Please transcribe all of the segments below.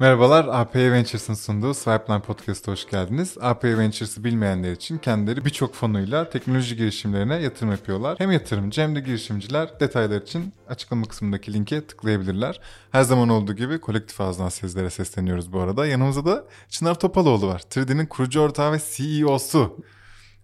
Merhabalar, API Ventures'ın sunduğu Swipeline Podcast'a hoş geldiniz. API Ventures'ı bilmeyenler için kendileri birçok fonuyla teknoloji girişimlerine yatırım yapıyorlar. Hem yatırımcı hem de girişimciler detaylar için açıklama kısmındaki linke tıklayabilirler. Her zaman olduğu gibi kolektif ağızdan sizlere sesleniyoruz bu arada. Yanımızda da Çınar Topaloğlu var. 3D'nin kurucu ortağı ve CEO'su.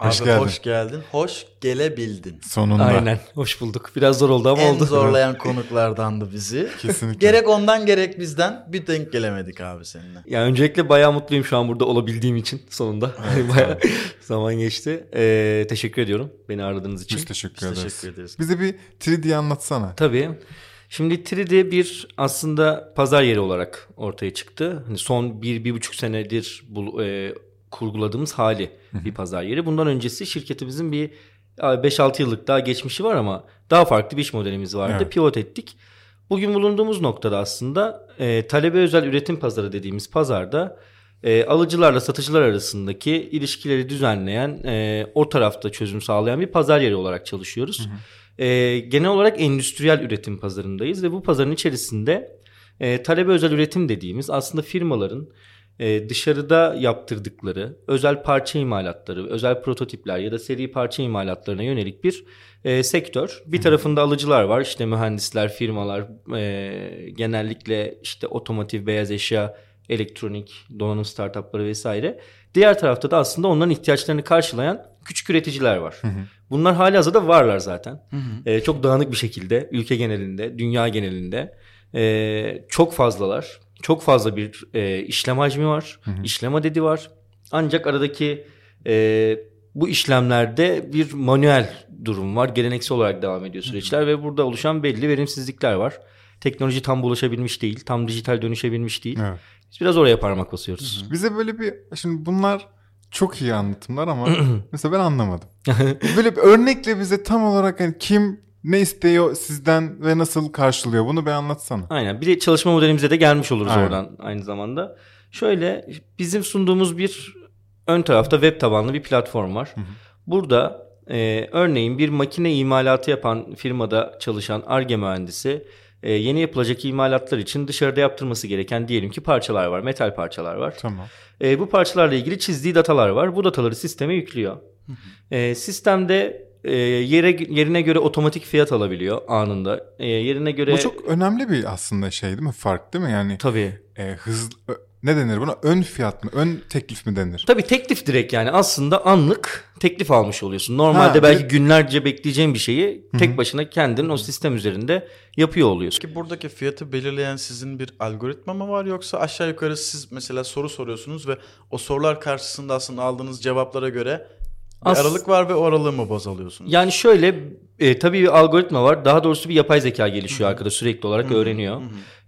Hoş Abi geldin. hoş geldin. Hoş gelebildin. Sonunda. Aynen. Hoş bulduk. Biraz zor oldu ama en oldu. En zorlayan konuklardandı bizi. Kesinlikle. gerek ondan gerek bizden bir denk gelemedik abi seninle. Ya öncelikle bayağı mutluyum şu an burada olabildiğim için sonunda. Evet, bayağı zaman geçti. Ee, teşekkür ediyorum beni aradığınız için. Biz teşekkür, Biz teşekkür ederiz. Bize bir 3D anlatsana. Tabii. Şimdi 3D bir aslında pazar yeri olarak ortaya çıktı. Hani son bir, bir buçuk senedir bu, e, kurguladığımız hali bir pazar yeri. Bundan öncesi şirketimizin bir 5-6 yıllık daha geçmişi var ama daha farklı bir iş modelimiz vardı. Evet. Pivot ettik. Bugün bulunduğumuz noktada aslında e, talebe özel üretim pazarı dediğimiz pazarda e, alıcılarla satıcılar arasındaki ilişkileri düzenleyen, e, o tarafta çözüm sağlayan bir pazar yeri olarak çalışıyoruz. Hı hı. E, genel olarak endüstriyel üretim pazarındayız ve bu pazarın içerisinde e, talebe özel üretim dediğimiz aslında firmaların e, dışarıda yaptırdıkları özel parça imalatları, özel prototipler ya da seri parça imalatlarına yönelik bir e, sektör. Bir tarafında alıcılar var işte mühendisler, firmalar e, genellikle işte otomotiv, beyaz eşya, elektronik, donanım startupları vesaire. Diğer tarafta da aslında onların ihtiyaçlarını karşılayan küçük üreticiler var. Hı hı. Bunlar hali hazırda varlar zaten. Hı hı. E, çok dağınık bir şekilde ülke genelinde, dünya genelinde e, çok fazlalar çok fazla bir e, işlem hacmi var. Hı hı. İşlem adedi var. Ancak aradaki e, bu işlemlerde bir manuel durum var. Geleneksel olarak devam ediyor süreçler hı hı. ve burada oluşan belli verimsizlikler var. Teknoloji tam bulaşabilmiş değil. Tam dijital dönüşebilmiş değil. Evet. Biz biraz oraya parmak basıyoruz. Hı hı. Bize böyle bir şimdi bunlar çok iyi anlatımlar ama mesela ben anlamadım. böyle bir örnekle bize tam olarak hani kim ne istiyor sizden ve nasıl karşılıyor? Bunu bir anlatsana. Aynen. Bir de çalışma modelimize de gelmiş oluruz Aynen. oradan aynı zamanda. Şöyle bizim sunduğumuz bir ön tarafta web tabanlı bir platform var. Hı hı. Burada e, örneğin bir makine imalatı yapan firmada çalışan ARGE mühendisi e, yeni yapılacak imalatlar için dışarıda yaptırması gereken diyelim ki parçalar var, metal parçalar var. Tamam. E, bu parçalarla ilgili çizdiği datalar var. Bu dataları sisteme yüklüyor. Hı hı. E, sistemde e, yere yerine göre otomatik fiyat alabiliyor anında. E, yerine göre Bu çok önemli bir aslında şey değil mi? Fark değil mi? Yani Tabii. E, hız ne denir buna? Ön fiyat mı? Ön teklif mi denir? Tabii teklif direkt yani aslında anlık teklif almış oluyorsun. Normalde ha, belki bir... günlerce bekleyeceğin bir şeyi tek Hı-hı. başına kendin o sistem üzerinde yapıyor oluyorsun. Peki buradaki fiyatı belirleyen sizin bir algoritma mı var yoksa aşağı yukarı siz mesela soru soruyorsunuz ve o sorular karşısında aslında aldığınız cevaplara göre As- aralık var ve o aralığı mı baz alıyorsunuz? Yani şöyle e, tabii bir algoritma var. Daha doğrusu bir yapay zeka gelişiyor arkada sürekli olarak öğreniyor.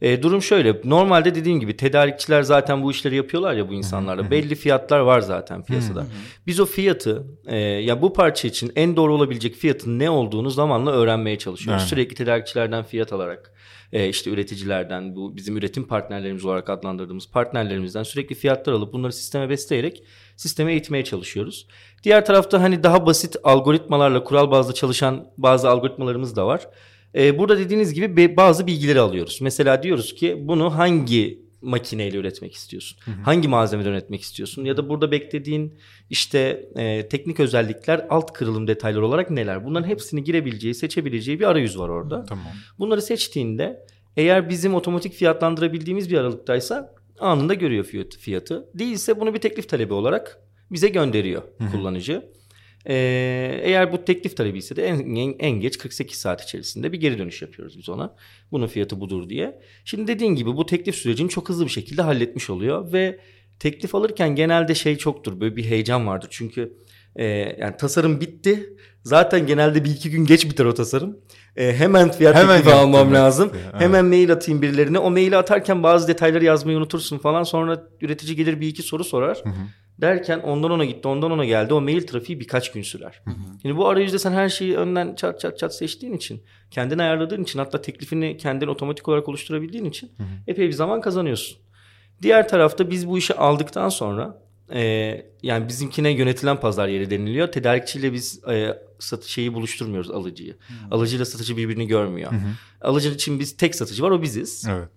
E, durum şöyle. Normalde dediğim gibi tedarikçiler zaten bu işleri yapıyorlar ya bu insanlarla. Belli fiyatlar var zaten piyasada. Biz o fiyatı e, ya bu parça için en doğru olabilecek fiyatın ne olduğunu zamanla öğrenmeye çalışıyoruz. Sürekli tedarikçilerden fiyat alarak e, işte üreticilerden bu bizim üretim partnerlerimiz olarak adlandırdığımız partnerlerimizden sürekli fiyatlar alıp bunları sisteme besleyerek sisteme eğitmeye çalışıyoruz. Diğer tarafta hani daha basit algoritmalarla kural bazlı çalışan bazı algoritmalarımız da var. Ee, burada dediğiniz gibi bazı bilgileri alıyoruz. Mesela diyoruz ki bunu hangi makineyle üretmek istiyorsun? Hı hı. Hangi malzemeden üretmek istiyorsun? Ya da burada beklediğin işte e, teknik özellikler, alt kırılım detayları olarak neler? Bunların hepsini girebileceği, seçebileceği bir arayüz var orada. Tamam. Bunları seçtiğinde eğer bizim otomatik fiyatlandırabildiğimiz bir aralıktaysa anında görüyor fiyatı. Değilse bunu bir teklif talebi olarak bize gönderiyor Hı-hı. kullanıcı. Ee, eğer bu teklif talebi ise de en, en, en geç 48 saat içerisinde bir geri dönüş yapıyoruz biz ona. Bunun fiyatı budur diye. Şimdi dediğin gibi bu teklif sürecini çok hızlı bir şekilde halletmiş oluyor ve teklif alırken genelde şey çoktur böyle bir heyecan vardır. Çünkü e, yani tasarım bitti. Zaten genelde bir iki gün geç biter o tasarım. E, hemen fiyat hemen teklifi almam lazım. Evet. Hemen mail atayım birilerine. O maili atarken bazı detayları yazmayı unutursun falan. Sonra üretici gelir bir iki soru sorar. Hı hı. Derken ondan ona gitti, ondan ona geldi. O mail trafiği birkaç gün sürer. Hı hı. Şimdi bu arayüzde sen her şeyi önden çat çat çat seçtiğin için, kendin ayarladığın için, hatta teklifini kendin otomatik olarak oluşturabildiğin için hı hı. epey bir zaman kazanıyorsun. Diğer tarafta biz bu işi aldıktan sonra e, yani bizimkine yönetilen pazar yeri deniliyor. Tedarikçiyle biz e, satı şeyi buluşturmuyoruz alıcıyı. Alıcıyla satıcı birbirini görmüyor. Alıcı için biz tek satıcı var o biziz. Evet.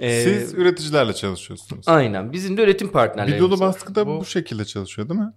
E, Siz üreticilerle çalışıyorsunuz. Aynen. Bizim de üretim partnerlerimiz Bir dolu var. baskıda bu, Bu- şekilde çalışıyor değil mi?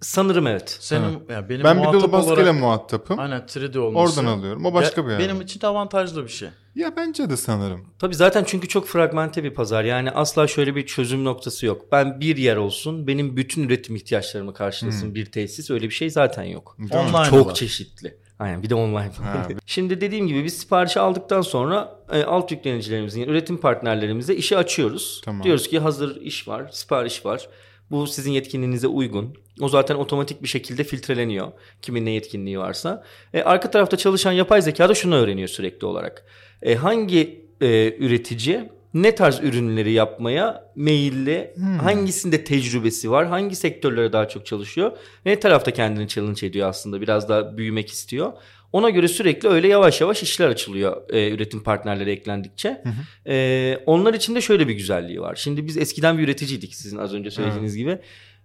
Sanırım evet. Senin yani benim ben bir dolu muhatap baskıyla olarak muhatapım. aynen 3D olması. Oradan alıyorum. O başka Ya, bir yer. Benim için de avantajlı bir şey. Ya bence de sanırım. Tabii zaten çünkü çok fragmente bir pazar. Yani asla şöyle bir çözüm noktası yok. Ben bir yer olsun, benim bütün üretim ihtiyaçlarımı karşılasın bir tesis. Öyle bir şey zaten yok. Online Çok var. çeşitli. Aynen bir de online. Ha. Şimdi dediğim gibi biz siparişi aldıktan sonra e, alt yüklenicilerimizin, yani üretim partnerlerimize işi açıyoruz. Tamam. Diyoruz ki hazır iş var, sipariş var. Bu sizin yetkinliğinize uygun. O zaten otomatik bir şekilde filtreleniyor. Kimin ne yetkinliği varsa. E, arka tarafta çalışan yapay zeka da şunu öğreniyor sürekli olarak. E, hangi e, üretici ne tarz ürünleri yapmaya meyilli, hangisinde tecrübesi var, hangi sektörlere daha çok çalışıyor, ne tarafta kendini challenge ediyor aslında biraz daha büyümek istiyor. Ona göre sürekli öyle yavaş yavaş işler açılıyor e, üretim partnerleri eklendikçe. E, onlar için de şöyle bir güzelliği var. Şimdi biz eskiden bir üreticiydik sizin az önce söylediğiniz gibi.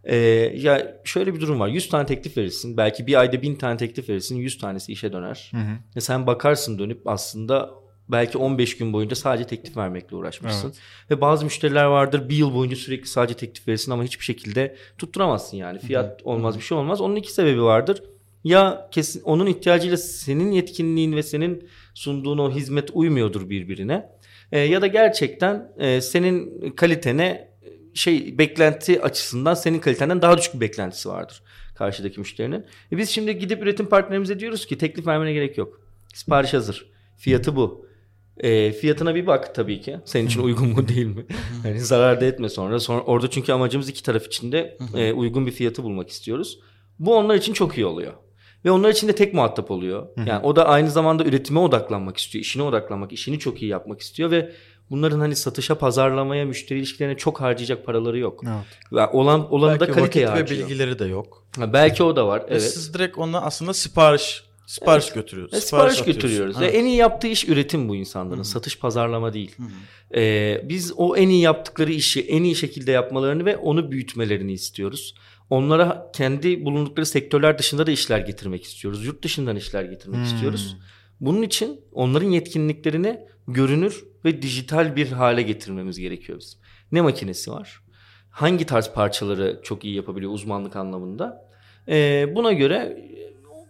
E, ya şöyle bir durum var. 100 tane teklif verirsin. Belki bir ayda 1000 tane teklif verirsin. 100 tanesi işe döner. E sen bakarsın dönüp aslında belki 15 gün boyunca sadece teklif vermekle uğraşmışsın. Ve bazı müşteriler vardır bir yıl boyunca sürekli sadece teklif verirsin ama hiçbir şekilde tutturamazsın yani. Fiyat olmaz bir şey olmaz. Onun iki sebebi vardır. Ya kesin onun ihtiyacıyla senin yetkinliğin ve senin sunduğun o hizmet uymuyordur birbirine. E, ya da gerçekten e, senin kalitene şey beklenti açısından senin kalitenden daha düşük bir beklentisi vardır karşıdaki müşterinin. E biz şimdi gidip üretim partnerimize diyoruz ki teklif vermene gerek yok. Sipariş hazır. Fiyatı bu. E, fiyatına bir bak tabii ki. Senin için uygun mu değil mi? Yani zarar da etme sonra. Sonra orada çünkü amacımız iki taraf için de e, uygun bir fiyatı bulmak istiyoruz. Bu onlar için çok iyi oluyor. Ve onlar için de tek muhatap oluyor. Yani o da aynı zamanda üretime odaklanmak istiyor, işine odaklanmak, işini çok iyi yapmak istiyor ve bunların hani satışa, pazarlamaya, müşteri ilişkilerine çok harcayacak paraları yok. Evet. Ve olan olanı da Belki kaliteye ve harcıyor. bilgileri de yok. Ha, belki o da var. Ve Evet. siz direkt ona aslında sipariş sipariş götürüyoruz. E, sipariş atıyorsun. götürüyoruz. Ha. Ve en iyi yaptığı iş üretim bu insanların. Satış pazarlama değil. Ee, biz o en iyi yaptıkları işi en iyi şekilde yapmalarını ve onu büyütmelerini istiyoruz. Onlara kendi bulundukları sektörler dışında da işler getirmek istiyoruz. Yurt dışından işler getirmek istiyoruz. Bunun için onların yetkinliklerini görünür ve dijital bir hale getirmemiz gerekiyor bizim. Ne makinesi var? Hangi tarz parçaları çok iyi yapabiliyor uzmanlık anlamında? Ee, buna göre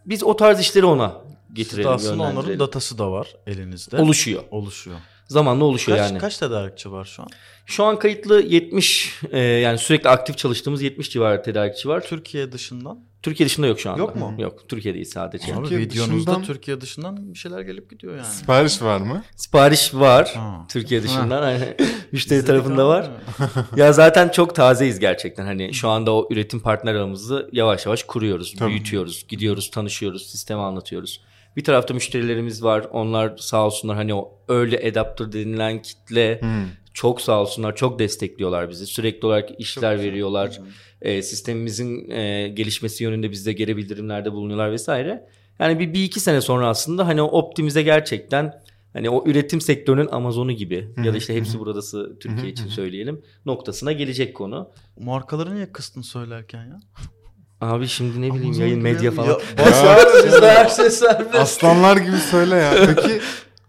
biz o tarz işleri ona getirelim, aslında onların datası da var elinizde. oluşuyor. Oluşuyor. Zamanla oluşuyor Kaç, yani. kaç tedarikçi var şu an? Şu an kayıtlı 70 e, yani sürekli aktif çalıştığımız 70 civarı tedarikçi var. Türkiye dışından? Türkiye dışında yok şu anda. Yok mu? Yok. Türkiye değil sadece. Abi Türkiye videonuzda dışından- Türkiye dışından bir şeyler gelip gidiyor yani. Sipariş var mı? Sipariş var Ha. Türkiye dışından. Müşteri tarafında var. ya zaten çok tazeyiz gerçekten. Hani şu anda o üretim partner ağımızı yavaş yavaş kuruyoruz, Tabii. büyütüyoruz, gidiyoruz, tanışıyoruz, sistemi anlatıyoruz. Bir tarafta müşterilerimiz var. Onlar sağ olsunlar hani o early adapter denilen kitle çok sağ olsunlar çok destekliyorlar bizi. Sürekli olarak işler veriyorlar. E, sistemimizin e, gelişmesi yönünde bizde geri bildirimlerde bulunuyorlar vesaire. Yani bir, bir iki sene sonra aslında hani o optimize gerçekten hani o üretim sektörünün Amazon'u gibi ya da işte hepsi buradası Türkiye için söyleyelim noktasına gelecek konu. Markaları niye kıstın söylerken ya? Abi şimdi ne bileyim Amazon yayın medya ya. falan. Bizde her şey serbest. Aslanlar gibi söyle ya. Peki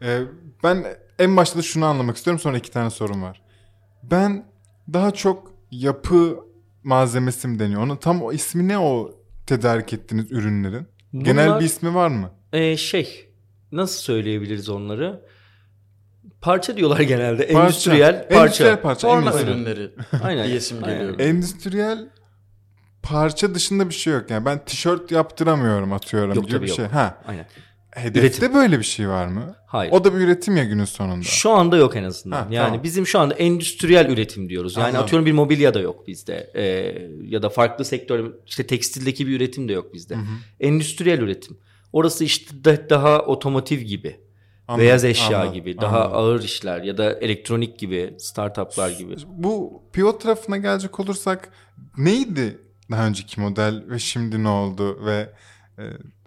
e, ben en başta da şunu anlamak istiyorum sonra iki tane sorum var. Ben daha çok yapı malzemesi mi deniyor? Onun tam o ismi ne o tedarik ettiğiniz ürünlerin? Genel Bunlar- bir ismi var mı? Ee, şey nasıl söyleyebiliriz onları? Parça diyorlar genelde. Parça. Endüstriyel parça. Endüstriyel parça. Forma ürünleri. Aynen. diyesim Aynen. geliyor. Endüstriyel parça dışında bir şey yok. Yani ben tişört yaptıramıyorum atıyorum Yok gibi tabii bir yok. şey. Ha. Aynen. Hedefte Üretim. böyle bir şey var mı? Hayır. O da bir üretim ya günün sonunda. Şu anda yok en azından. Ha, yani tamam. bizim şu anda endüstriyel üretim diyoruz. Yani Anladım. atıyorum bir mobilya da yok bizde. Ee, ya da farklı sektör işte tekstildeki bir üretim de yok bizde. Endüstriyel üretim. Orası işte da- daha otomotiv gibi. Anladım, beyaz eşya anladım, gibi, daha anladım. ağır işler ya da elektronik gibi, startuplar gibi. Bu pivot tarafına gelecek olursak neydi daha önceki model ve şimdi ne oldu ve e,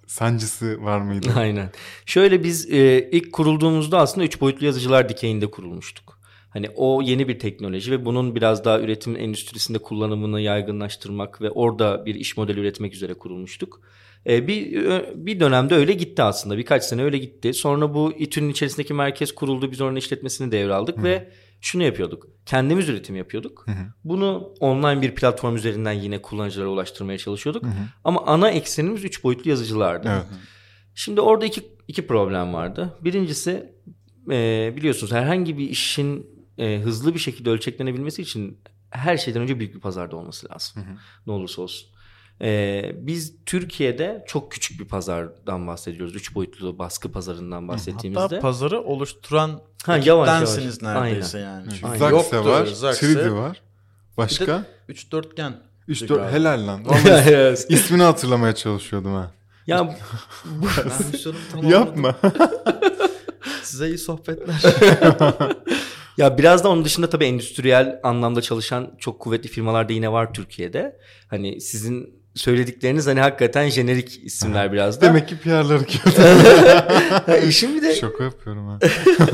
sancısı var mıydı? Aynen. Şöyle biz e, ilk kurulduğumuzda aslında üç boyutlu yazıcılar dikeyinde kurulmuştuk. Hani o yeni bir teknoloji ve bunun biraz daha üretim endüstrisinde kullanımını yaygınlaştırmak ve orada bir iş modeli üretmek üzere kurulmuştuk. Ee, bir bir dönemde öyle gitti aslında. Birkaç sene öyle gitti. Sonra bu İTÜ'nün içerisindeki merkez kuruldu. Biz oranın işletmesini devraldık ve şunu yapıyorduk. Kendimiz üretim yapıyorduk. Bunu online bir platform üzerinden yine kullanıcılara ulaştırmaya çalışıyorduk. Ama ana eksenimiz üç boyutlu yazıcılardı. Evet. Şimdi orada iki, iki problem vardı. Birincisi e, biliyorsunuz herhangi bir işin e, hızlı bir şekilde ölçeklenebilmesi için her şeyden önce büyük bir pazarda olması lazım. Ne olursa olsun. E, biz Türkiye'de çok küçük bir pazardan bahsediyoruz. Üç boyutlu baskı pazarından bahsettiğimizde. Hatta pazarı oluşturan Ha, yavaş yavaş. neredeyse yani. Çünkü Aynen. Yoktu var, Zaxe. 3D var. Başka? 3 dörtgen. 3 galiba. 4 helal lan. Vallahi ismini hatırlamaya çalışıyordum ha. ya bu. Yapma. Size iyi sohbetler. Ya biraz da onun dışında tabii endüstriyel anlamda çalışan çok kuvvetli firmalar da yine var Türkiye'de. Hani sizin söyledikleriniz hani hakikaten jenerik isimler biraz da. Demek ki PR'ları kötü. İşin bir de Şaka yapıyorum ha.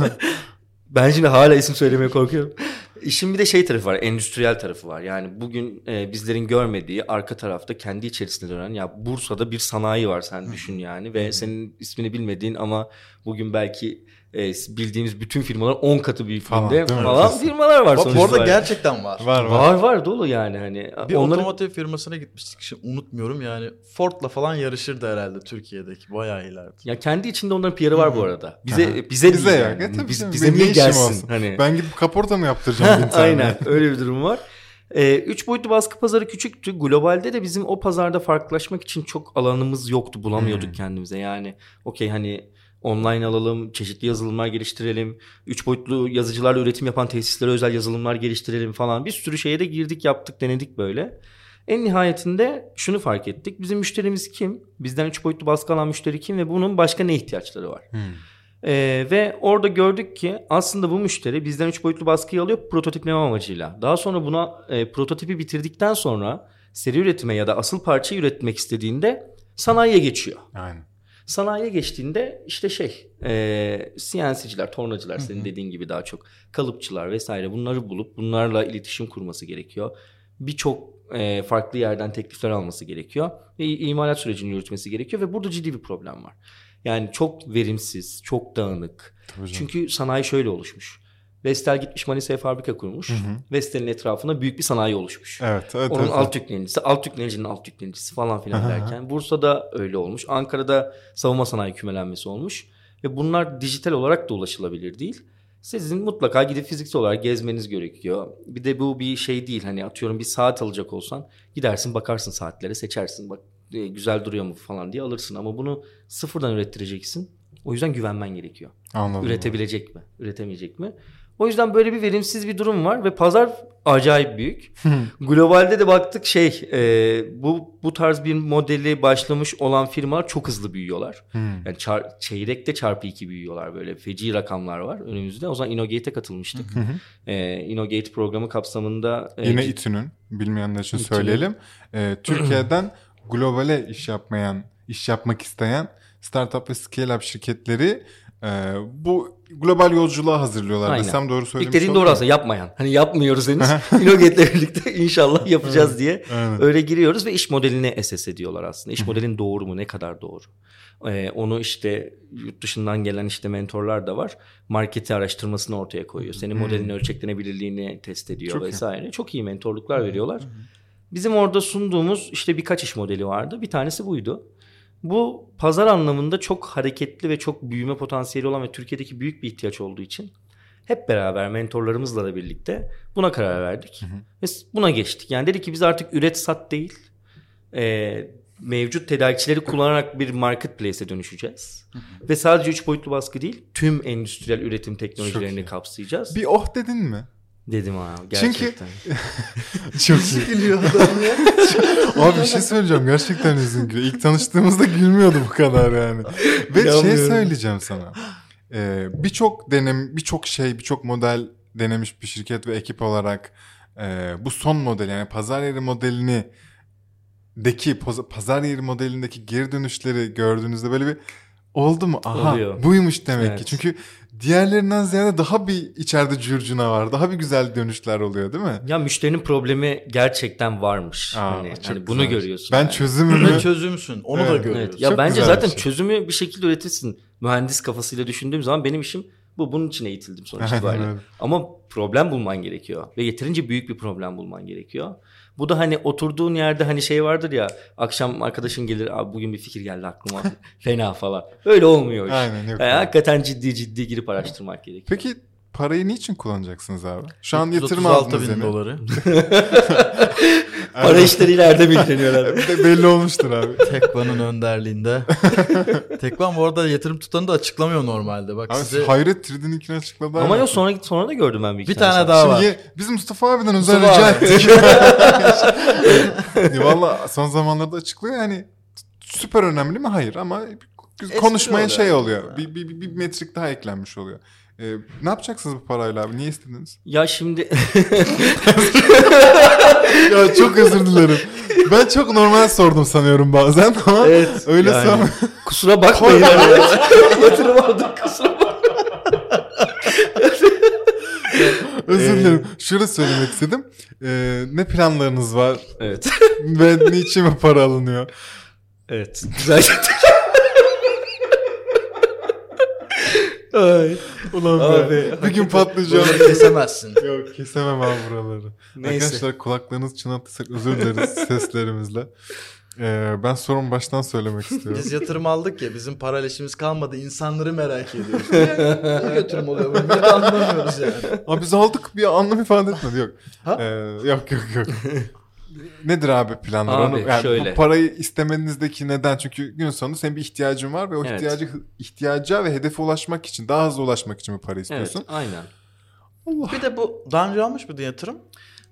ben şimdi hala isim söylemeye korkuyorum. İşin bir de şey tarafı var, endüstriyel tarafı var. Yani bugün e, bizlerin görmediği arka tarafta kendi içerisinde dönen ya Bursa'da bir sanayi var sen düşün yani ve senin ismini bilmediğin ama bugün belki e, bildiğimiz bütün firmalar 10 katı büyüklüğünde mi? falan firmalar var Bak sonuçta. bu arada gerçekten var. Var var. Var var dolu yani hani. Bir Onların- otomotiv firmasına gitmiştik. Şimdi unutmuyorum yani. Ford'la falan yarışırdı herhalde Türkiye'deki. Bayağı ileride. Ya kendi içinde onların PR'ı var bu arada. Bize Aha. bize, Bize yani. Ya tabii Biz- bize niye gelsin olsun? hani. Ben gidip kaporta mı yaptıracağım? Aynen öyle bir durum var. Ee, üç boyutlu baskı pazarı küçüktü. Globalde de bizim o pazarda farklılaşmak için çok alanımız yoktu. Bulamıyorduk Hmm. kendimize. Yani okey hani online alalım, çeşitli yazılımlar geliştirelim. Üç boyutlu yazıcılarla üretim yapan tesislere özel yazılımlar geliştirelim falan. Bir sürü şeye de girdik, yaptık, denedik böyle. En nihayetinde şunu fark ettik. Bizim müşterimiz kim? Bizden üç boyutlu baskı alan müşteri kim ve bunun başka ne ihtiyaçları var? Hmm. Ee, ve orada gördük ki aslında bu müşteri bizden 3 boyutlu baskıyı alıyor prototipleme amacıyla. Daha sonra buna e, prototipi bitirdikten sonra seri üretime ya da asıl parçayı üretmek istediğinde sanayiye geçiyor. Aynen. Sanayiye geçtiğinde işte şey e, CNC'ciler, tornacılar senin dediğin gibi daha çok kalıpçılar vesaire bunları bulup bunlarla iletişim kurması gerekiyor. Birçok e, farklı yerden teklifler alması gerekiyor ve imalat sürecini yürütmesi gerekiyor ve burada ciddi bir problem var. Yani çok verimsiz, çok dağınık. Tabii canım. Çünkü sanayi şöyle oluşmuş. Vestel gitmiş Manisa'ya fabrika kurmuş. Vestel'in etrafına büyük bir sanayi oluşmuş. Evet, evet, Onun evet. alt yüklenicisi, alt yüklenicinin alt yüklenicisi falan filan Aha. derken. Bursa'da öyle olmuş. Ankara'da savunma sanayi kümelenmesi olmuş. Ve bunlar dijital olarak da ulaşılabilir değil. Sizin mutlaka gidip fiziksel olarak gezmeniz gerekiyor. Bir de bu bir şey değil. Hani atıyorum bir saat alacak olsan gidersin bakarsın saatlere seçersin. Bak e, güzel duruyor mu falan diye alırsın. Ama bunu sıfırdan ürettireceksin. O yüzden güvenmen gerekiyor. Anladım. Üretebilecek mi? Üretemeyecek mi? O yüzden böyle bir verimsiz bir durum var ve pazar acayip büyük. Globalde de baktık şey e, bu bu tarz bir modeli başlamış olan firmalar çok hızlı büyüyorlar. Yani çar, çeyrekte çarpı iki büyüyorlar böyle feci rakamlar var önümüzde. O zaman Innogate'e katılmıştık. E, Innogate programı kapsamında e, Yine İTÜ'nün bilmeyenler için İTÜ'nün. söyleyelim. Ee, Türkiye'den globale iş yapmayan, iş yapmak isteyen startup ve scale-up şirketleri e, bu global yolculuğa hazırlıyorlar Aynen. desem doğru İlk söylemiş dediğin olurum. doğru aslında yapmayan. Hani yapmıyoruz henüz. Innogate'le birlikte inşallah yapacağız diye Aynen. öyle giriyoruz ve iş modelini SS ediyorlar aslında. İş modelin doğru mu? Ne kadar doğru? Ee, onu işte yurt dışından gelen işte mentorlar da var. Marketi araştırmasını ortaya koyuyor. Senin modelin ölçeklenebilirliğini test ediyor Çok iyi. vesaire. Çok iyi mentorluklar veriyorlar. Bizim orada sunduğumuz işte birkaç iş modeli vardı. Bir tanesi buydu. Bu pazar anlamında çok hareketli ve çok büyüme potansiyeli olan ve Türkiye'deki büyük bir ihtiyaç olduğu için hep beraber mentorlarımızla da birlikte buna karar verdik. Ve buna geçtik. Yani dedik ki biz artık üret sat değil, e, mevcut tedarikçileri kullanarak bir marketplace'e dönüşeceğiz. Ve sadece üç boyutlu baskı değil, tüm endüstriyel üretim teknolojilerini kapsayacağız. Bir oh dedin mi? Dedim Çünkü- gerçekten. Çok iyi. Gülüyor adam ya. Abi bir şey söyleyeceğim. Gerçekten yüzün gülüyor. İlk tanıştığımızda gülmüyordu bu kadar yani. Ve şey söyleyeceğim sana. Ee, birçok denem, birçok şey, birçok model denemiş bir şirket ve ekip olarak e, bu son model yani pazar yeri modelini deki pazar yeri modelindeki geri dönüşleri gördüğünüzde böyle bir Oldu mu? Aha Oluyor. buymuş demek Evet. ki. Çünkü diğerlerinden ziyade daha bir içeride curcuna var. Daha bir güzel dönüşler oluyor değil mi? Ya müşterinin problemi gerçekten varmış. Aa, hani, hani bunu görüyorsun. Ben yani. çözümümü çözümsün. Onu da Evet. görüyoruz. Evet. Ya Çok bence zaten bir şey. çözümü bir şekilde üretirsin. Mühendis kafasıyla düşündüğüm zaman benim işim bu. Bunun için eğitildim sonuç itibariyle. Ama problem bulman gerekiyor. Ve yeterince büyük bir problem bulman gerekiyor. Bu da hani oturduğun yerde hani şey vardır ya akşam arkadaşın gelir abi bugün bir fikir geldi aklıma fena falan. Öyle olmuyor iş. Aynen, yok Yani hakikaten ciddi ciddi girip araştırmak gerekiyor. Peki parayı niçin kullanacaksınız abi? Şu an yatırım 36 aldınız bin doları. Para işleriyle Erdem ilgileniyorlar. Belli olmuştur abi. Tekvan'ın önderliğinde. Tekvan bu arada yatırım tutanı da açıklamıyor normalde. Bak Abi size Hayret Trid'in açıkladı. Ama yok sonra sonra da gördüm ben bir, bir tane saat. daha var. Şimdi biz Mustafa abiden özel rica ettik. Valla son zamanlarda açıklıyor yani süper önemli mi? Hayır ama konuşmaya şey oluyor. Bir, bir, bir, bir metrik daha eklenmiş oluyor. Ee, ne yapacaksınız bu parayla abi? Niye istediniz? Ya şimdi ya çok özür dilerim. Ben çok normal sordum sanıyorum bazen ama evet, öyle yani, san. Kusura bakmayın. Yatırım aldık kusura özür dilerim. Şöyle söylemek istedim. Ee, ne planlarınız var Evet. ve niçin bu para alınıyor? Evet. Güzel. Ay. Ulan be. Abi, bir gün patlayacağım. Buraları kesemezsin. Yok kesemem abi buraları. Neyse. Arkadaşlar kulaklarınız çınlattıysak özür dileriz seslerimizle. Ee, ben sorun baştan söylemek istiyorum. Biz yatırım aldık ya bizim işimiz kalmadı. İnsanları merak ediyoruz. Niye yatırım oluyor? Bunu anlamıyoruz yani. Abi biz aldık bir anlam ifade etmedi yok. Ha? Ee, yok yok yok. Nedir abi planlar? Abi, Onu, yani şöyle. Bu parayı istemenizdeki neden? Çünkü gün sonu senin bir ihtiyacın var ve o Evet. ihtiyacı ihtiyaca ve hedefe ulaşmak için, daha hızlı ulaşmak için parayı Evet, istiyorsun. aynen. Bir de bu daha önce almış mıydın yatırım?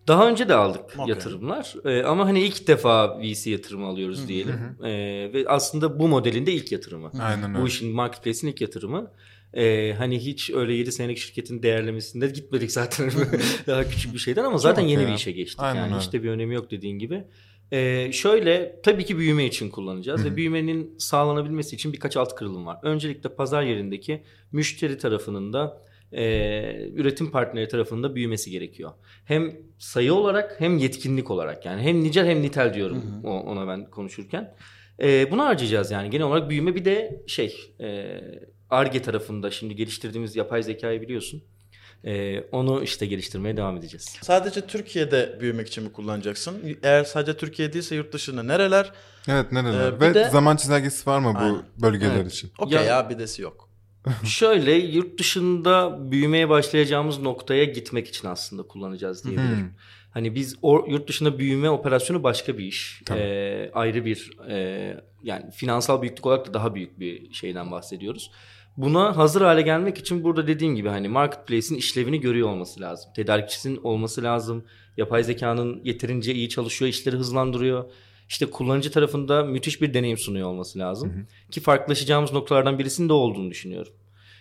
Daha önce de aldık Okey. yatırımlar Ee, ama hani ilk defa VC yatırımı alıyoruz diyelim Ee, ve aslında bu modelin de ilk yatırımı. Aynen öyle. Bu işin marketplace'in ilk yatırımı. Ee, hani hiç öyle 7 senelik şirketin değerlemesinde gitmedik zaten daha küçük bir şeyden ama zaten yeni bir işe geçtik. Aynen yani öyle. işte bir önemi yok dediğin gibi. Ee, şöyle tabii ki büyüme için kullanacağız ve büyümenin sağlanabilmesi için birkaç alt kırılım var. Öncelikle pazar yerindeki müşteri tarafının da e, üretim partneri tarafının da büyümesi gerekiyor. Hem sayı olarak hem yetkinlik olarak yani hem nicel hem nitel diyorum o- ona ben konuşurken. E, bunu harcayacağız yani genel olarak büyüme bir de şey e, ARGE tarafında şimdi geliştirdiğimiz yapay zekayı biliyorsun. E, onu işte geliştirmeye devam edeceğiz. Sadece Türkiye'de büyümek için mi kullanacaksın? Eğer sadece Türkiye değilse yurt dışında nereler? Evet nereler? Ee, ve de- zaman çizelgesi var mı bu Aynen. bölgeler Evet. için? Okey Ya- ya, bidesi yok. Şöyle yurt dışında büyümeye başlayacağımız noktaya gitmek için aslında kullanacağız diyebilirim. Hmm. Hani biz o, yurt dışında büyüme operasyonu başka bir iş. Tabii. Ee, ayrı bir e, yani finansal büyüklük olarak da daha büyük bir şeyden bahsediyoruz. Buna hazır hale gelmek için burada dediğim gibi hani marketplace'in işlevini görüyor olması lazım. Tedarikçisinin olması lazım. Yapay zekanın yeterince iyi çalışıyor, işleri hızlandırıyor. İşte kullanıcı tarafında müthiş bir deneyim sunuyor olması lazım. Ki farklılaşacağımız noktalardan birisinin de olduğunu düşünüyorum.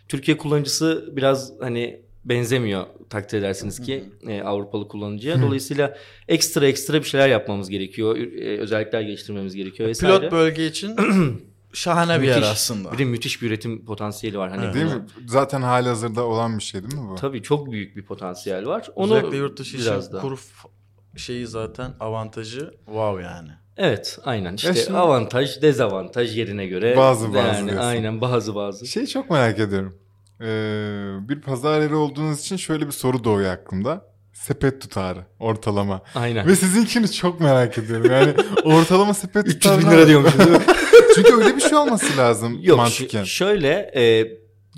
Türkiye kullanıcısı biraz hani benzemiyor takdir edersiniz ki e, Avrupalı kullanıcıya. Dolayısıyla ekstra ekstra bir şeyler yapmamız gerekiyor. E, özellikler geliştirmemiz gerekiyor vesaire. Pilot bölge için şahane bir yer Müthiş. aslında. Bir de müthiş bir üretim potansiyeli var. Hani Evet. Değil mi? Zaten hali hazırda olan bir şey değil mi bu? Tabii çok büyük bir potansiyel var. Onu Özellikle yurt dışı biraz için da. kur f- şeyi zaten avantajı wow yani. Evet, aynen. İşte şimdi- avantaj, dezavantaj yerine göre. Bazı bazı yani diyorsun. aynen bazı bazı. Şeyi çok merak ediyorum. Ee, bir pazar yeri olduğunuz için şöyle bir soru doğuyor aklımda. Sepet tutarı ortalama. Aynen. Ve sizinkini çok merak ediyorum. Yani ortalama sepet 300 tutarı. bin lira diyormuşum değil mi? Çünkü öyle bir şey olması lazım Yok mantıken. ş- şöyle e,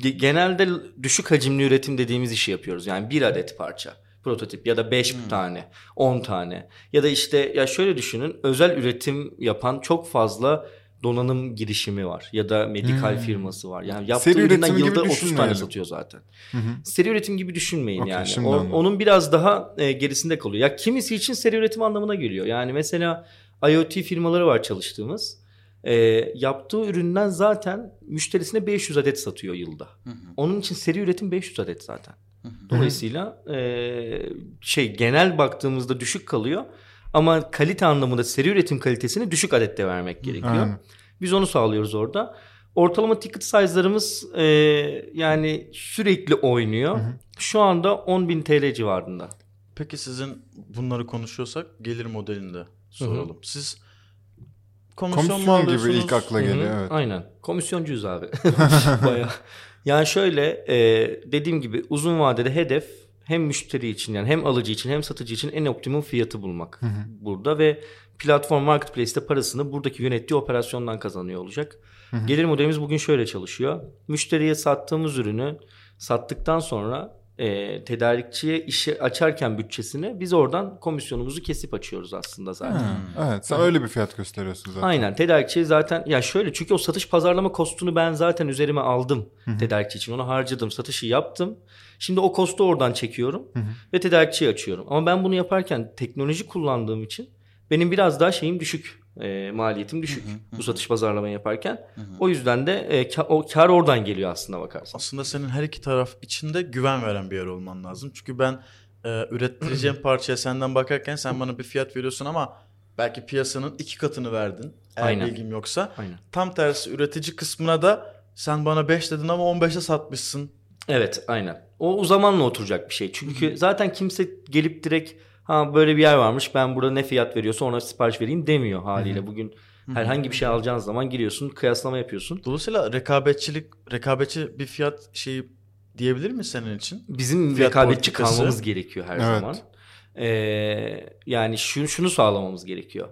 ge- genelde düşük hacimli üretim dediğimiz işi yapıyoruz. Yani bir adet parça prototip ya da 5 tane 10 tane ya da işte ya şöyle düşünün özel üretim yapan çok fazla donanım girişimi var ya da medikal firması var. Yani yaptığı Seri üründen yılda 30 tane satıyor zaten. Hı hı. Seri üretim gibi düşünmeyin Okey, yani. O- anladım. onun biraz daha e, gerisinde kalıyor. Ya kimisi için seri üretim anlamına geliyor. Yani mesela IoT firmaları var çalıştığımız. E, yaptığı üründen zaten müşterisine 500 adet satıyor yılda. Onun için seri üretim 500 adet zaten. Dolayısıyla e, şey genel baktığımızda düşük kalıyor. Ama kalite anlamında seri üretim kalitesini düşük adette vermek gerekiyor. Aynen. Biz onu sağlıyoruz orada. Ortalama ticket size'larımız e, yani sürekli oynuyor. Şu anda 10.000 TL civarında. Peki sizin bunları konuşuyorsak gelir modelinde soralım. Siz komisyon, Komisyon gibi ilk akla geliyor evet. Aynen. Komisyoncuyuz abi. Bayağı. Yani şöyle e, dediğim gibi uzun vadede hedef hem müşteri için yani hem alıcı için hem satıcı için en optimum fiyatı bulmak burada ve platform marketplace'te parasını buradaki yönettiği operasyondan kazanıyor olacak. Gelir modelimiz bugün şöyle çalışıyor. Müşteriye sattığımız ürünü sattıktan sonra e, tedarikçiye işi açarken bütçesini biz oradan komisyonumuzu kesip açıyoruz aslında zaten. Ha, evet sen öyle bir fiyat gösteriyorsun zaten. Aynen tedarikçi zaten ya şöyle çünkü o satış pazarlama kostunu ben zaten üzerime aldım tedarikçi için onu harcadım satışı yaptım. Şimdi o kostu oradan çekiyorum ve tedarikçiye açıyorum. Ama ben bunu yaparken teknoloji kullandığım için benim biraz daha şeyim düşük. E, maliyetim düşük bu satış pazarlama yaparken. O yüzden de e, ka- o kar oradan geliyor aslında bakarsan. Aslında senin her iki taraf içinde güven veren bir yer olman lazım. Çünkü ben e, ürettireceğim parçaya senden bakarken sen bana bir fiyat veriyorsun ama belki piyasanın iki katını verdin. Eğer Aynen. bilgim yoksa. Aynen. Tam tersi üretici kısmına da sen bana 5 dedin ama 15'e satmışsın. Evet aynen. O zamanla oturacak bir şey. Çünkü zaten kimse gelip direkt ha böyle bir yer varmış ben burada ne fiyat veriyorsa ona sipariş vereyim demiyor haliyle. Bugün herhangi bir şey alacağın zaman giriyorsun kıyaslama yapıyorsun. Dolayısıyla rekabetçilik, rekabetçi bir fiyat şeyi diyebilir mi senin için? Bizim Fiyat rekabetçi politikası. kalmamız gerekiyor her Evet. zaman. Ee, yani şunu, şunu sağlamamız gerekiyor.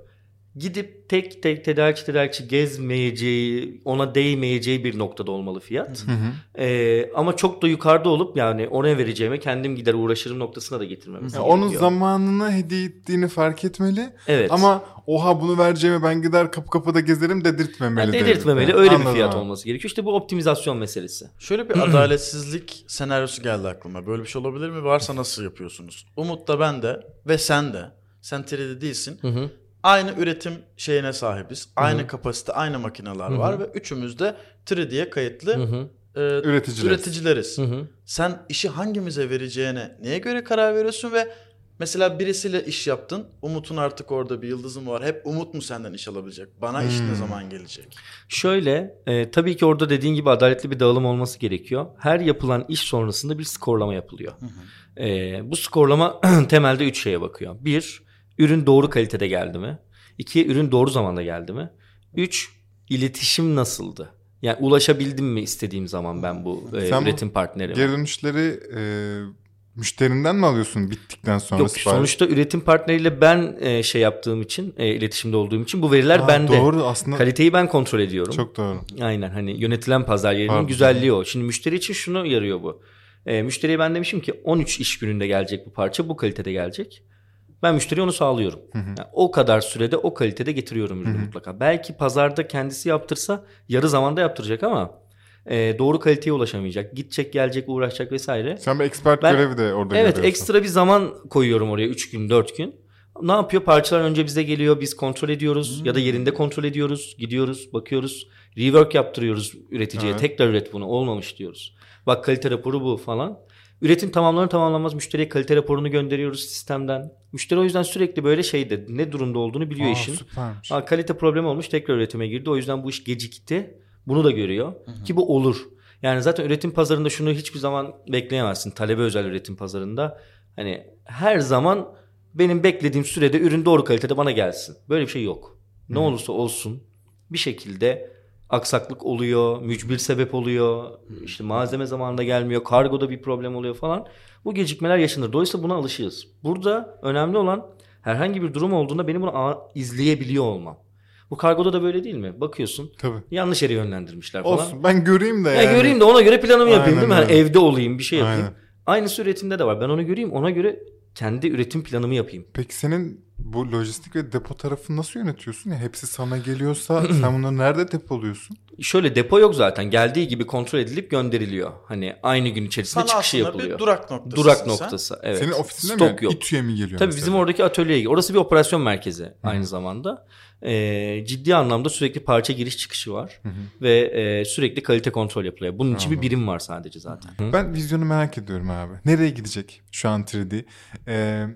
Gidip tek tek tedarikçi tedarikçi gezmeyeceği, ona değmeyeceği bir noktada olmalı fiyat. Ee, ama çok da yukarıda olup yani oraya vereceğime kendim gider uğraşırım noktasına da getirmemiz Ya gerekiyor. onun zamanını hediye ettiğini fark etmeli. Evet. Ama oha bunu vereceğime ben gider kapı kapıda gezerim dedirtmemeli. Yani de. dedirtmemeli Yani öyle bir anladım fiyat abi. olması gerekiyor. İşte bu optimizasyon meselesi. Şöyle bir adaletsizlik senaryosu geldi aklıma. Böyle bir şey olabilir mi? Varsa nasıl yapıyorsunuz? Umut da ben de ve sen de. Sen 3D değilsin. Hı hı. Aynı üretim şeyine sahibiz. Aynı kapasite, aynı makineler var ve üçümüz de 3D'ye kayıtlı e, Üreticileriz. üreticileriz. Sen işi hangimize vereceğine neye göre karar veriyorsun ve mesela birisiyle iş yaptın. Umut'un artık orada bir yıldızı mı var? Hep Umut mu senden iş alabilecek? Bana iş ne zaman gelecek? Şöyle, e, tabii ki orada dediğin gibi adaletli bir dağılım olması gerekiyor. Her yapılan iş sonrasında bir skorlama yapılıyor. E, bu skorlama temelde üç şeye bakıyor. Bir, ürün doğru kalitede geldi mi? İki, ürün doğru zamanda geldi mi? Üç, iletişim nasıldı? Yani ulaşabildim mi istediğim zaman ben bu e, Sen üretim partnerime? Geri dönüşleri e, müşterinden mi alıyorsun bittikten sonra Yok sipariş? sonuçta üretim partneriyle ben e, şey yaptığım için, e, iletişimde olduğum için bu veriler Ha, bende. Doğru aslında Kaliteyi ben kontrol ediyorum. çok doğru. Aynen hani yönetilen pazar yerinin Pardon. güzelliği o. Şimdi müşteri için şunu yarıyor bu. E, müşteriye ben demişim ki 13 iş gününde gelecek bu parça bu kalitede gelecek. Ben müşteriye onu sağlıyorum. Yani o kadar sürede o kalitede getiriyorum ürünü mutlaka. Belki pazarda kendisi yaptırsa yarı zamanda yaptıracak ama e, doğru kaliteye ulaşamayacak. Gidecek gelecek uğraşacak vesaire. Sen bir expert Ben- görevi de orada Evet görüyorsun. ekstra bir zaman koyuyorum oraya 3 gün 4 gün. Ne yapıyor? Parçalar önce bize geliyor. Biz kontrol ediyoruz. Ya da yerinde kontrol ediyoruz. Gidiyoruz, bakıyoruz. Rework yaptırıyoruz üreticiye. Evet. Tekrar üret bunu. Olmamış diyoruz. Bak kalite raporu bu falan. Üretim tamamlanır tamamlanmaz müşteriye kalite raporunu gönderiyoruz sistemden. Müşteri o yüzden sürekli böyle şeyde ne durumda olduğunu biliyor Aa, işin. süpermiş. Ha, kalite problemi olmuş tekrar üretime girdi. O yüzden bu iş gecikti. Bunu da görüyor. Ki bu olur. Yani zaten üretim pazarında şunu hiçbir zaman bekleyemezsin. Talebe özel üretim pazarında. Hani her zaman benim beklediğim sürede ürün doğru kalitede bana gelsin. Böyle bir şey yok. Ne olursa olsun bir şekilde aksaklık oluyor, mücbir sebep oluyor, işte malzeme zamanında gelmiyor, kargoda bir problem oluyor falan. Bu gecikmeler yaşanır. Dolayısıyla buna alışığız. Burada önemli olan herhangi bir durum olduğunda benim bunu izleyebiliyor olmam. Bu kargoda da böyle değil mi? Bakıyorsun Tabii. yanlış yere yönlendirmişler falan. Olsun ben göreyim de Ya yani. göreyim de ona göre planımı yapayım Aynen değil mi? Öyle. evde olayım bir şey yapayım. Aynen. Aynısı üretimde de var. Ben onu göreyim ona göre kendi üretim planımı yapayım. Peki senin bu lojistik ve depo tarafını nasıl yönetiyorsun? Ya hepsi sana geliyorsa sen bunları nerede depoluyorsun? Şöyle depo yok zaten. Geldiği gibi kontrol edilip gönderiliyor. Hani aynı gün içerisinde Sana çıkışı yapılıyor. bir durak noktası. Durak noktası. Evet. Senin ofisinde Stok mi? yok. İTÜ'ye mi geliyor Tabii mesela? bizim oradaki atölyeye Orası bir operasyon merkezi aynı zamanda. Ee, ciddi anlamda sürekli parça giriş çıkışı var. Ve e, sürekli kalite kontrol yapılıyor. Bunun için bir birim var sadece zaten. Ben vizyonu merak ediyorum abi. Nereye gidecek şu an 3D? Ee,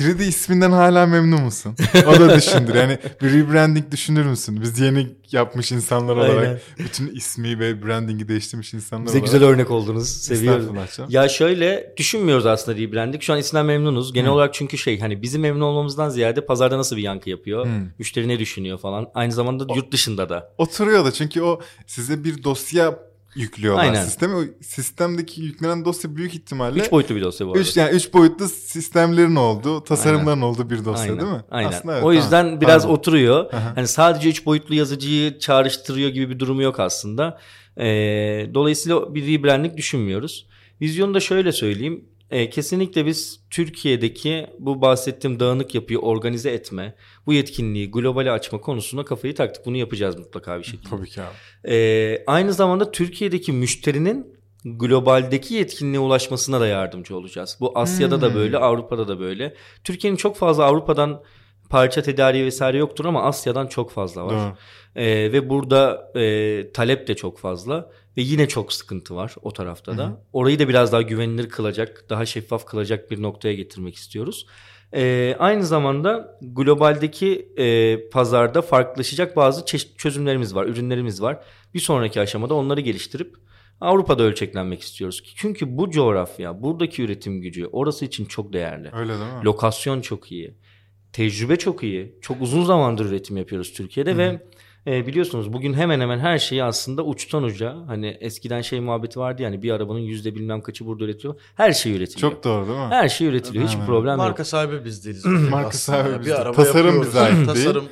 3D isminden hala memnun musun? O da düşündür. Yani bir rebranding düşünür müsün? Biz yeni yapmış insanlar olarak Aynen. bütün ismi ve brandingi değiştirmiş insanlar Bize olarak. güzel örnek oldunuz. Canım. Ya şöyle düşünmüyoruz aslında rebranding. Şu an isimden memnunuz. Genel Hı. olarak çünkü şey hani bizim memnun olmamızdan ziyade pazarda nasıl bir yankı yapıyor? Hı. Müşteri ne düşünüyor falan. Aynı zamanda yurt dışında da. Oturuyor da çünkü o size bir dosya yüklüyorlar Aynen. sisteme. O sistemdeki yüklenen dosya büyük ihtimalle Üç boyutlu bir dosya bu arada. üç, yani üç boyutlu sistemlerin olduğu, tasarımların olduğu bir dosya Aynen. değil mi? Aynen. Aslında evet, o yüzden tamam. biraz Pardon. oturuyor. Aha. Hani sadece üç boyutlu yazıcıyı çağrıştırıyor gibi bir durumu yok aslında. Ee, dolayısıyla bir rebranding düşünmüyoruz. Vizyonu da şöyle söyleyeyim. Ee, kesinlikle biz Türkiye'deki bu bahsettiğim dağınık yapıyı organize etme, bu yetkinliği globale açma konusunda kafayı taktık. Bunu yapacağız mutlaka bir şekilde. Tabii ki abi. Ee, aynı zamanda Türkiye'deki müşterinin globaldeki yetkinliğe ulaşmasına da yardımcı olacağız. Bu Asya'da da Hmm. böyle, Avrupa'da da böyle. Türkiye'nin çok fazla Avrupa'dan parça tedariği vesaire yoktur ama Asya'dan çok fazla var. Doğru. Ee, ve burada e, talep de çok fazla ve yine çok sıkıntı var o tarafta da. Hı hı. Orayı da biraz daha güvenilir kılacak, daha şeffaf kılacak bir noktaya getirmek istiyoruz. Ee, aynı zamanda globaldeki e, pazarda farklılaşacak bazı çözümlerimiz var, ürünlerimiz var. Bir sonraki aşamada onları geliştirip Avrupa'da ölçeklenmek istiyoruz. Çünkü bu coğrafya, buradaki üretim gücü orası için çok değerli. Öyle değil mi? Lokasyon çok iyi. Tecrübe çok iyi. Çok uzun zamandır üretim yapıyoruz Türkiye'de ve e, biliyorsunuz bugün hemen hemen her şeyi aslında uçtan uca hani eskiden şey muhabbeti vardı yani bir arabanın yüzde bilmem kaçı burada üretiyor. Her şey üretiliyor. Çok doğru değil mi? Her şey üretiliyor. Hiç Aynen. problem yok. Marka sahibi biz değiliz. Marka sahibi biz Bir araba Tasarım bize ait değil. Tasarım,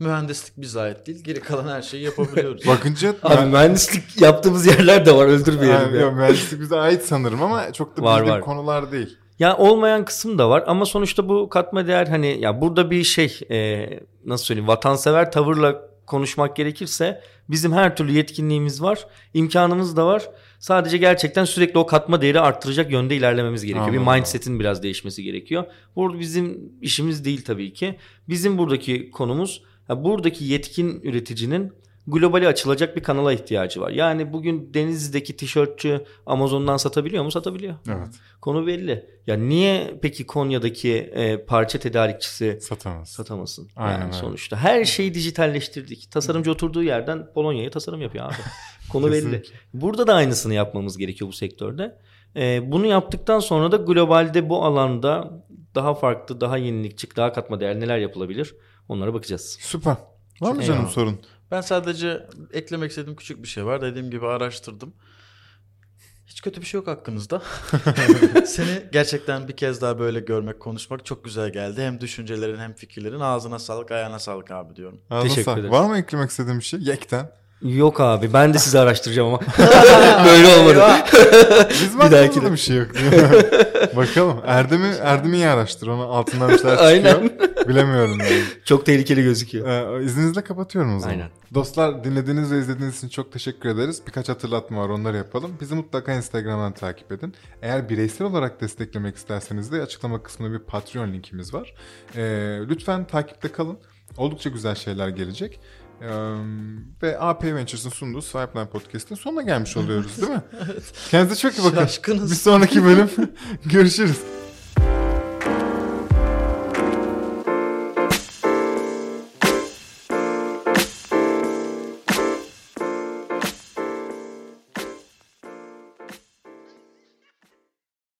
mühendislik bize ait değil. Geri kalan her şeyi yapabiliyoruz. Bakınca Abi mühendislik yaptığımız yerler de var öldürmeyelim yani, ya. yok, mühendislik bize ait sanırım ama çok da Var, bildiğim var. konular değil. Ya olmayan kısım da var ama sonuçta bu katma değer hani ya burada bir şey e, nasıl söyleyeyim vatansever tavırla konuşmak gerekirse bizim her türlü yetkinliğimiz var, imkanımız da var. Sadece gerçekten sürekli o katma değeri arttıracak yönde ilerlememiz gerekiyor. Anladım. Bir mindset'in biraz değişmesi gerekiyor. Burada bizim işimiz değil tabii ki. Bizim buradaki konumuz buradaki yetkin üreticinin globale açılacak bir kanala ihtiyacı var. Yani bugün Denizli'deki tişörtçü Amazon'dan satabiliyor mu? Satabiliyor. Evet. Konu belli. Ya niye peki Konya'daki e, parça tedarikçisi Satamaz. satamasın? Aynen yani öyle. sonuçta her şeyi dijitalleştirdik. Tasarımcı oturduğu yerden Polonya'ya tasarım yapıyor abi. Konu belli. Burada da aynısını yapmamız gerekiyor bu sektörde. E, bunu yaptıktan sonra da globalde bu alanda daha farklı, daha yenilikçi, daha katma değer neler yapılabilir? Onlara bakacağız. Süper. Var mı Eyvallah. canım sorun? Ben sadece eklemek istediğim küçük bir şey var. Dediğim gibi araştırdım. Hiç kötü bir şey yok hakkınızda. Seni gerçekten bir kez daha böyle görmek, konuşmak çok güzel geldi. Hem düşüncelerin hem fikirlerin. Ağzına sağlık, ayağına sağlık abi diyorum. Ağzına Teşekkür sağlık. ederiz. Var mı eklemek istediğin bir şey? Yekten. Yok abi ben de sizi araştıracağım ama. Böyle olmadı. Bizim Bir aklımızda dahakine. da bir şey yok. Bakalım. Erdem'i Erdem'i iyi araştır. Ona altından bir şeyler çıkıyor. Aynen. Bilemiyorum yani. Çok tehlikeli gözüküyor. Ee, izninizle kapatıyorum o zaman. Aynen. Dostlar dinlediğiniz ve izlediğiniz için çok teşekkür ederiz. Birkaç hatırlatma var onları yapalım. Bizi mutlaka Instagram'dan takip edin. Eğer bireysel olarak desteklemek isterseniz de açıklama kısmında bir Patreon linkimiz var. Ee, lütfen takipte kalın. Oldukça güzel şeyler gelecek. Ee, ve AP Ventures'ın sunduğu Swipeline Podcast'ın sonuna gelmiş oluyoruz değil mi? Kendinize çok iyi bakın. Şaşkınız. Bir sonraki bölüm görüşürüz.